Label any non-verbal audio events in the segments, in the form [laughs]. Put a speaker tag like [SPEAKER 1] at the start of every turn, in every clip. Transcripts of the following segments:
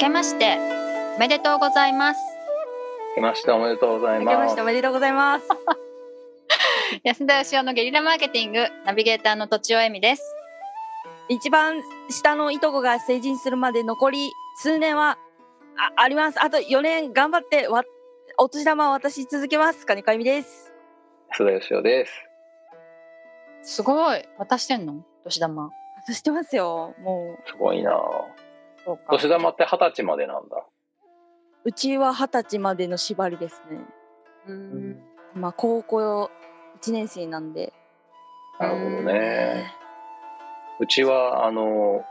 [SPEAKER 1] けましておめでとうございます
[SPEAKER 2] 明けましておめでとうござい
[SPEAKER 3] 明けま
[SPEAKER 2] ます
[SPEAKER 3] しておめでとうございます。[laughs]
[SPEAKER 1] 安田義雄のゲリラマーケティングナビゲーターのとちおえみです
[SPEAKER 3] 一番下のいとこが成人するまで残り数年はああります。あと4年頑張ってわお年玉を渡し続けます。金かゆみです。
[SPEAKER 2] 須田義雄です
[SPEAKER 1] すごい渡してんの？年玉
[SPEAKER 3] 外してますよ。も
[SPEAKER 2] すごいな
[SPEAKER 1] そうか。
[SPEAKER 2] 年玉って二十歳までなんだ。
[SPEAKER 3] ううちは二十歳までの縛りですね。
[SPEAKER 1] うん。
[SPEAKER 3] まあ高校1年生なんで。
[SPEAKER 2] なるほどね。うちはあの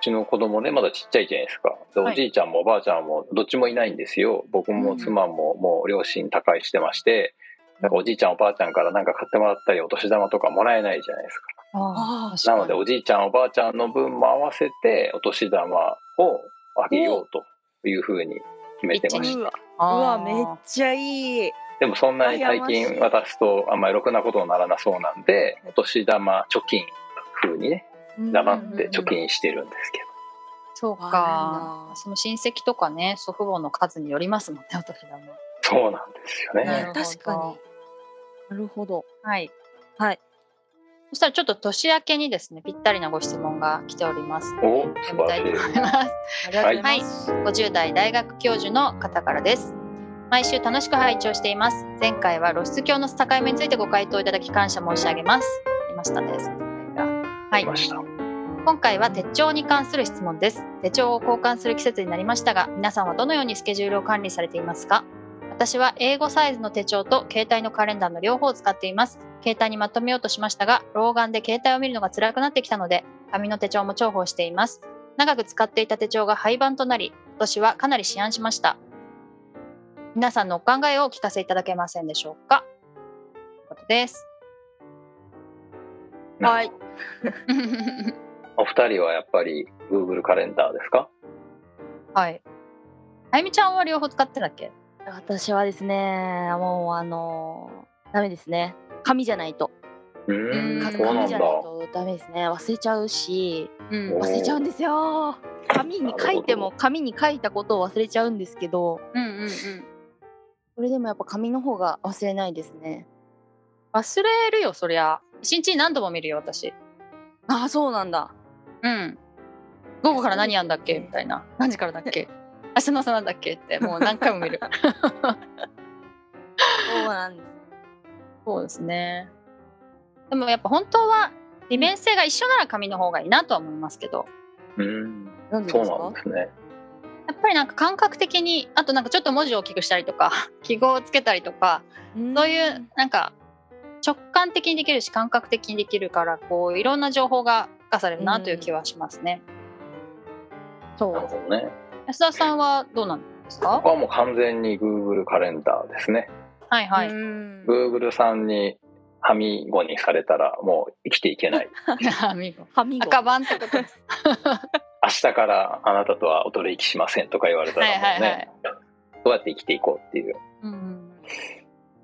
[SPEAKER 2] うちの子供ねまだちっちゃいじゃないですか。で
[SPEAKER 1] はい。
[SPEAKER 2] おじいちゃんもおばあちゃんもどっちもいないんですよ。僕も妻ももう両親他界してまして。なん。かおじいちゃんおばあちゃんからなんか買ってもらったりお年玉とかもらえないじゃないですかなのでおじいちゃんおばあちゃんの分も合わせてお年玉をあげようというふうに決めてました
[SPEAKER 3] うわめっちゃいい。
[SPEAKER 2] でもそんなに最近渡すとあんまりろくなことにならなそうなんでお年玉貯金風にね黙って貯金してるんですけど。
[SPEAKER 1] そう
[SPEAKER 3] わ
[SPEAKER 1] かその親戚とかね祖父母の数によりますもんねお年玉。
[SPEAKER 2] そうなんですよね。
[SPEAKER 1] なるほど。
[SPEAKER 3] 確かに。なるほど。
[SPEAKER 1] はい。
[SPEAKER 3] はい。
[SPEAKER 1] そしたらちょっと年明けにですねぴったりなご質問が来ております。
[SPEAKER 2] お素晴らしい
[SPEAKER 1] 思います。
[SPEAKER 3] ありがとうございます。
[SPEAKER 1] 50代大学教授の方からです。毎週楽しく拝聴しています。前回は露出鏡の境目についてご回答いただき感謝申し上げます。ありましたねその回がはい今回は手帳に関する質問です。手帳を交換する季節になりましたが皆さんはどのようにスケジュールを管理されていますか？私は英語サイズの手帳と携帯のカレンダーの両方を使っています携帯にまとめようとしましたが老眼で携帯を見るのが辛くなってきたので紙の手帳も重宝しています。長く使っていた手帳が廃盤となり今年はかなり思案しました。皆さんのお考えをお聞かせいただけませんでしょうか？ということです。
[SPEAKER 3] はい。[laughs]
[SPEAKER 2] お二人はやっぱり Google カレンダーですか？
[SPEAKER 1] はい。あゆみちゃんは両方使ってたっけ？
[SPEAKER 3] 私はですね、もうあのーダメですね。紙じゃないと。紙じゃないとダメですね。忘れちゃうし、
[SPEAKER 1] うん
[SPEAKER 2] お
[SPEAKER 3] 忘れちゃうんですよ。紙に書いても紙に書いたことを忘れちゃうんですけど、
[SPEAKER 1] うんうんうん。
[SPEAKER 3] それでもやっぱ紙の方が忘れないですね。
[SPEAKER 1] 忘れるよそりゃ。一日に何度も見るよ私。
[SPEAKER 3] ああ、そうなんだ。
[SPEAKER 1] うん。午後から何やんだっけ？みたいな。何時からだっけ？[laughs] 明日の朝なんだっけ？ってもう何回も見る。[laughs]
[SPEAKER 3] そうなんです。
[SPEAKER 1] そうですね。でもやっぱ本当は利便性が一緒なら紙の方がいいなとは思いますけど。
[SPEAKER 2] うん。
[SPEAKER 3] なんで
[SPEAKER 2] そうなんですね。
[SPEAKER 1] やっぱりなんか感覚的にあとなんかちょっと文字を大きくしたりとか [laughs] 記号をつけたりとかそういうなんか直感的にできるし感覚的にできるからこういろんな情報が付加されるなという気はしますね。
[SPEAKER 3] そ
[SPEAKER 2] なる
[SPEAKER 3] う。
[SPEAKER 2] ほどね。
[SPEAKER 1] 安田さんはどうなんですか？
[SPEAKER 2] 僕はもう完全に Google カレンダーですね
[SPEAKER 1] はいはい。
[SPEAKER 3] うん。
[SPEAKER 2] Google さんにはみごにされたらもう生きていけない。
[SPEAKER 1] 歯磨き
[SPEAKER 3] 歯磨き
[SPEAKER 1] 赤番ってことです。[laughs]
[SPEAKER 2] 明日からあなたとはお取引しませんとか言われたらもうね、
[SPEAKER 1] はいはいはい。
[SPEAKER 2] どうやって生きていこうっていう、
[SPEAKER 1] うん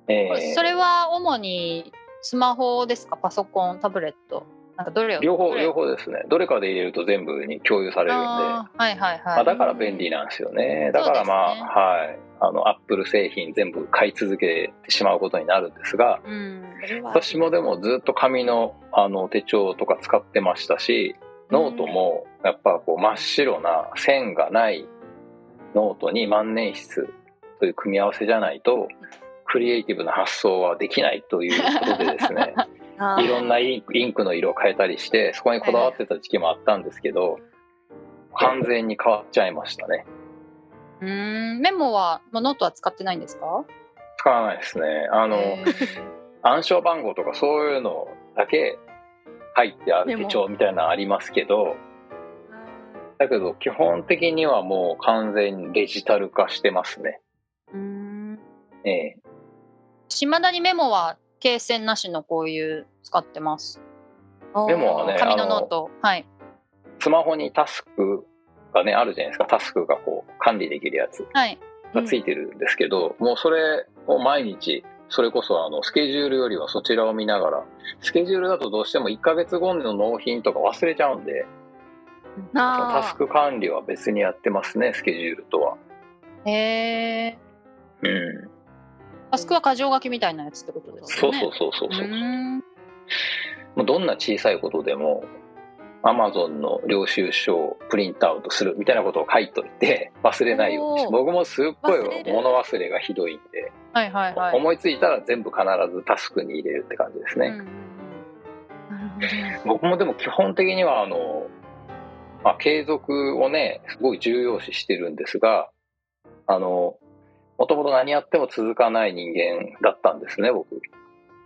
[SPEAKER 2] えー。
[SPEAKER 1] それは主にスマホですか？パソコンタブレットなんかどれを
[SPEAKER 2] 両方両方ですね。どれかで入れると全部に共有されるんで。
[SPEAKER 1] はいはいはい、
[SPEAKER 2] まあ、だから便利なんですよね。だからまあ、
[SPEAKER 1] ね。
[SPEAKER 2] はい。あの、アップル製品全部買い続けてしまうことになるんですが、
[SPEAKER 1] うん。
[SPEAKER 2] 私もでもずっと紙のあの手帳とか使ってましたし、ノートもやっぱこう真っ白な線がないノートに万年筆という組み合わせじゃないと、クリエイティブな発想はできないということでですね、[laughs] いろんなインクの色を変えたりして、そこにこだわってた時期もあったんですけど、完全に変わっちゃいましたね。
[SPEAKER 1] うーんメモはもうノートは使ってないんですか？
[SPEAKER 2] 使わないですね。あの、暗証番号とかそういうのだけ入ってある手帳みたいなのありますけど、だけど基本的にはもう完全にデジタル化してますね。
[SPEAKER 1] うーん
[SPEAKER 2] ええ
[SPEAKER 1] 未だにメモは罫線なしのこういう使ってます。
[SPEAKER 2] でもね
[SPEAKER 1] 紙のノート。はい。
[SPEAKER 2] スマホにタスクがね、あるじゃないですか。タスクがこう管理できるやつ。
[SPEAKER 1] はい。
[SPEAKER 2] がついてるんですけど、もうそれを毎日、それこそあのスケジュールよりはそちらを見ながら、スケジュールだとどうしても1ヶ月後の納品とか忘れちゃうんで、タスク管理は別にやってますねスケジュールとは。
[SPEAKER 1] へえ。
[SPEAKER 2] うん
[SPEAKER 1] タスクは箇条書きみたいなやつってことです
[SPEAKER 2] そう。そうそうそうそう。
[SPEAKER 1] う
[SPEAKER 2] どんな小さいことでもアマゾンの領収書をプリントアウトするみたいなことを書いといて忘れないようにし
[SPEAKER 3] おー。
[SPEAKER 2] 僕もすっごい物忘れがひどいんで、
[SPEAKER 1] はいはいはい。
[SPEAKER 2] 思いついたら全部必ずタスクに入れるって感じですね、
[SPEAKER 1] うん
[SPEAKER 2] 僕もでも基本的にはあの、まあ、継続をねすごい重要視してるんですがあのもともと何やっても続かない人間だったんですね僕、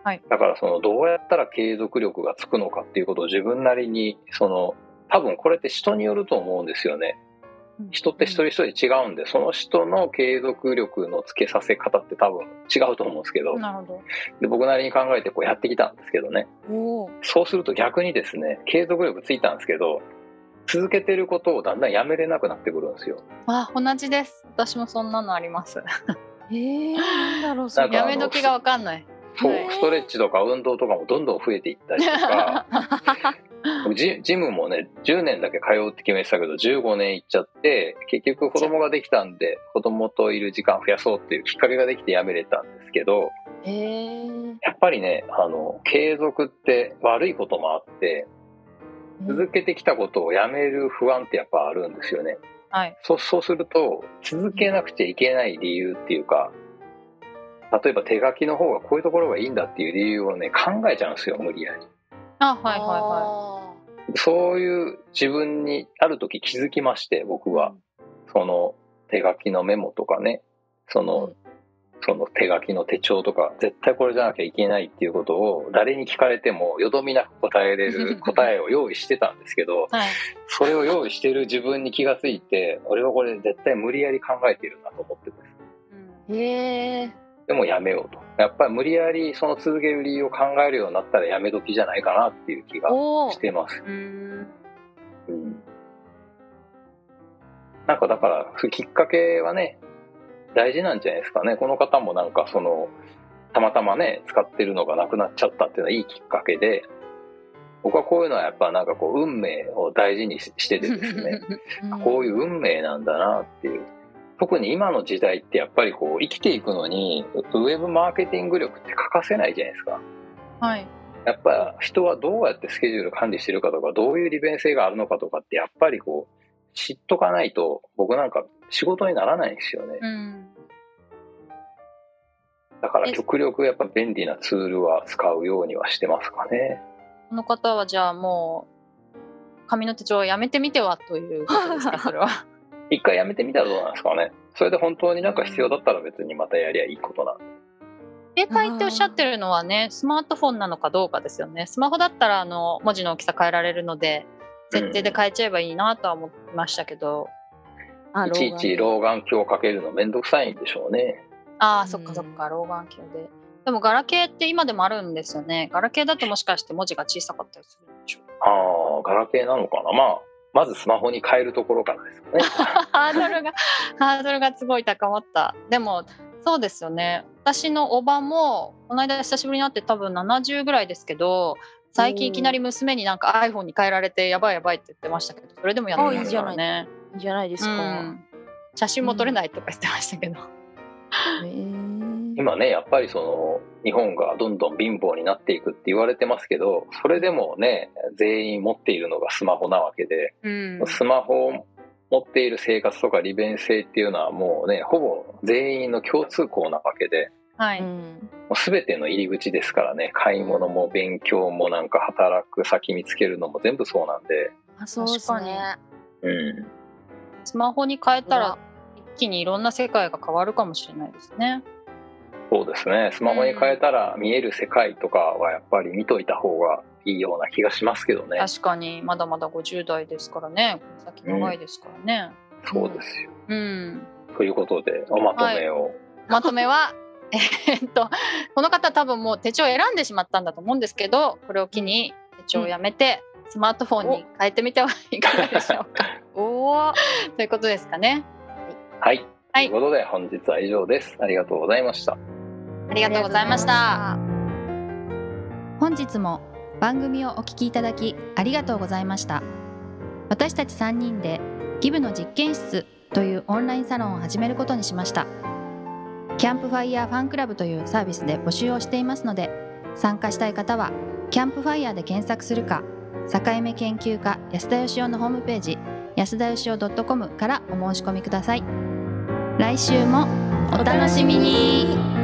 [SPEAKER 1] はい、
[SPEAKER 2] だからそのどうやったら継続力がつくのかっていうことを自分なりにその多分これって人によると思うんですよね。
[SPEAKER 1] うん。
[SPEAKER 2] 人って一人一人違うんでその人の継続力のつけさせ方って多分違うと思うんですけど。
[SPEAKER 1] なるほど。
[SPEAKER 2] で僕なりに考えてこうやってきたんですけどね。そうすると逆にですね、継続力ついたんですけど、続けてることをだんだんやめれなくなってくるんですよ。
[SPEAKER 1] あ、同じです。私もそんなのあります。[laughs]
[SPEAKER 3] えー、なんだろうそ
[SPEAKER 1] やめ時がわかんない。
[SPEAKER 2] そう
[SPEAKER 1] はい、
[SPEAKER 2] ストレッチとか運動とかもどんどん増えていったりとか、[laughs] ジジムもね、10年だけ通うって決めてたけど、15年行っちゃって、結局子供ができたんで、子供といる時間増やそうっていうきっかけができてやめれたんですけど、
[SPEAKER 3] えー、
[SPEAKER 2] やっぱりね、あの、継続って悪いこともあって、続けてきたことをやめる不安ってやっぱあるんですよね。
[SPEAKER 1] はい。
[SPEAKER 2] そうそうすると続けなくちゃいけない理由っていうか例えば手書きの方がこういうところがいいんだっていう理由をね考えちゃうんですよ無理やり。
[SPEAKER 1] あ、はいはいは
[SPEAKER 2] そういう自分にある時気づきまして僕は。その手書きのメモとかねその、その手書きの手帳とか絶対これじゃなきゃいけないっていうことを誰に聞かれてもよどみなく答えれる [laughs] 答えを用意してたんですけど
[SPEAKER 1] い。はい。
[SPEAKER 2] それを用意してる自分に気がついて俺はこれ絶対無理やり考えてるなと思ってです
[SPEAKER 1] うん
[SPEAKER 3] えー、
[SPEAKER 2] でもやめようとやっぱり無理やりその続ける理由を考えるようになったらやめ時じゃないかなっていう気がしてます、
[SPEAKER 1] うーん。
[SPEAKER 2] うん、なんかだからきっかけはね大事なんじゃないですかねこの方もなんかそのたまたまね使ってるのがなくなっちゃったっていうのはいいきっかけで僕はこういうのはやっぱなんかこう運命を大事にししててですねこういう運命なんだなっていう。特に今の時代ってやっぱりこう生きていくのにウェブマーケティング力って欠かせないじゃないですか。
[SPEAKER 1] はい。
[SPEAKER 2] やっぱ人はどうやってスケジュール管理してるかとかどういう利便性があるのかとかってやっぱりこう知っとかないと僕なんか仕事にならないんですよね。
[SPEAKER 1] うん。
[SPEAKER 2] だから極力やっぱ便利なツールは使うようにはしてますかね。
[SPEAKER 1] この方はじゃあもう紙の手帳をやめてみてはということですかそれは。[laughs]
[SPEAKER 2] 一回やめてみたらどうなんですかね。それで本当になんか必要だったら別にまたやりゃいいことなんで。
[SPEAKER 1] 携帯っておっしゃってるのはねスマートフォンなのかどうかですよね。スマホだったらあの文字の大きさ変えられるので設定で変えちゃえばいいなとは思いましたけど、
[SPEAKER 3] あ
[SPEAKER 2] いちいち老眼鏡をかけるのめんどくさいんでしょうね。
[SPEAKER 1] ああ、
[SPEAKER 3] うん
[SPEAKER 1] そっかそっか老眼鏡で。でもガラケーって今でもあるんですよね。ガラケーだともしかして文字が小さかったりするんでしょうか？
[SPEAKER 2] ああ、ガラケーなのかな？まあ、まずスマホに変えるところからですよね。[laughs]
[SPEAKER 1] ハードルがハードルがすごい高まった。でもそうですよね。私のおばもこの間久しぶりに会って多分70ぐらいですけど、最近いきなり娘になんか iPhone に変えられてやばいやばいって言ってましたけど、それでもやって
[SPEAKER 3] あ
[SPEAKER 1] ますからね。
[SPEAKER 3] いいじゃないです
[SPEAKER 1] う
[SPEAKER 3] か。
[SPEAKER 1] ん。写真も撮れないとか言ってましたけど。
[SPEAKER 3] へー
[SPEAKER 2] 今ね、やっぱりその、日本がどんどん貧乏になっていくって言われてますけど、それでもね、全員持っているのがスマホなわけで、
[SPEAKER 1] うん。
[SPEAKER 2] スマホを持っている生活とか利便性っていうのはもうね、ほぼ全員の共通項なわけで、
[SPEAKER 1] はい。
[SPEAKER 3] うん
[SPEAKER 2] もう全ての入り口ですからね、買い物も勉強もなんか働く先見つけるのも全部そうなんで、
[SPEAKER 3] あそうです
[SPEAKER 1] 確か
[SPEAKER 3] ね。
[SPEAKER 2] うん。
[SPEAKER 1] スマホに変えたら一気にいろんな世界が変わるかもしれないですね。
[SPEAKER 2] そうですね。スマホに変えたら見える世界とかはやっぱり見といた方がいいような気がしますけどね。
[SPEAKER 1] 確かにまだまだ50代ですからね。先長いですからね。
[SPEAKER 2] そうですよ。
[SPEAKER 1] うん。
[SPEAKER 2] ということで、おまとめを。
[SPEAKER 1] まとめは [laughs] えーっとこの方多分もう手帳を選んでしまったんだと思うんですけどこれを機に手帳をやめてスマートフォンに変えてみてはいかがでしょうか
[SPEAKER 3] おお。[laughs]
[SPEAKER 1] ということですかね。
[SPEAKER 2] はい。
[SPEAKER 1] はい
[SPEAKER 2] ということで、本日は以上です。ありがとうございました。
[SPEAKER 1] ありがとうございました。
[SPEAKER 4] 本日も番組をお聞きいただきありがとうございました
[SPEAKER 1] 私たち3人でギブの実験室というオンラインサロンを始めることにしましたキャンプファイヤーファンクラブというサービスで募集をしていますので参加したい方はキャンプファイヤーで検索するか境目研究家安田義雄のホームページ安田義雄 .com からお申し込みください来週もお楽しみに。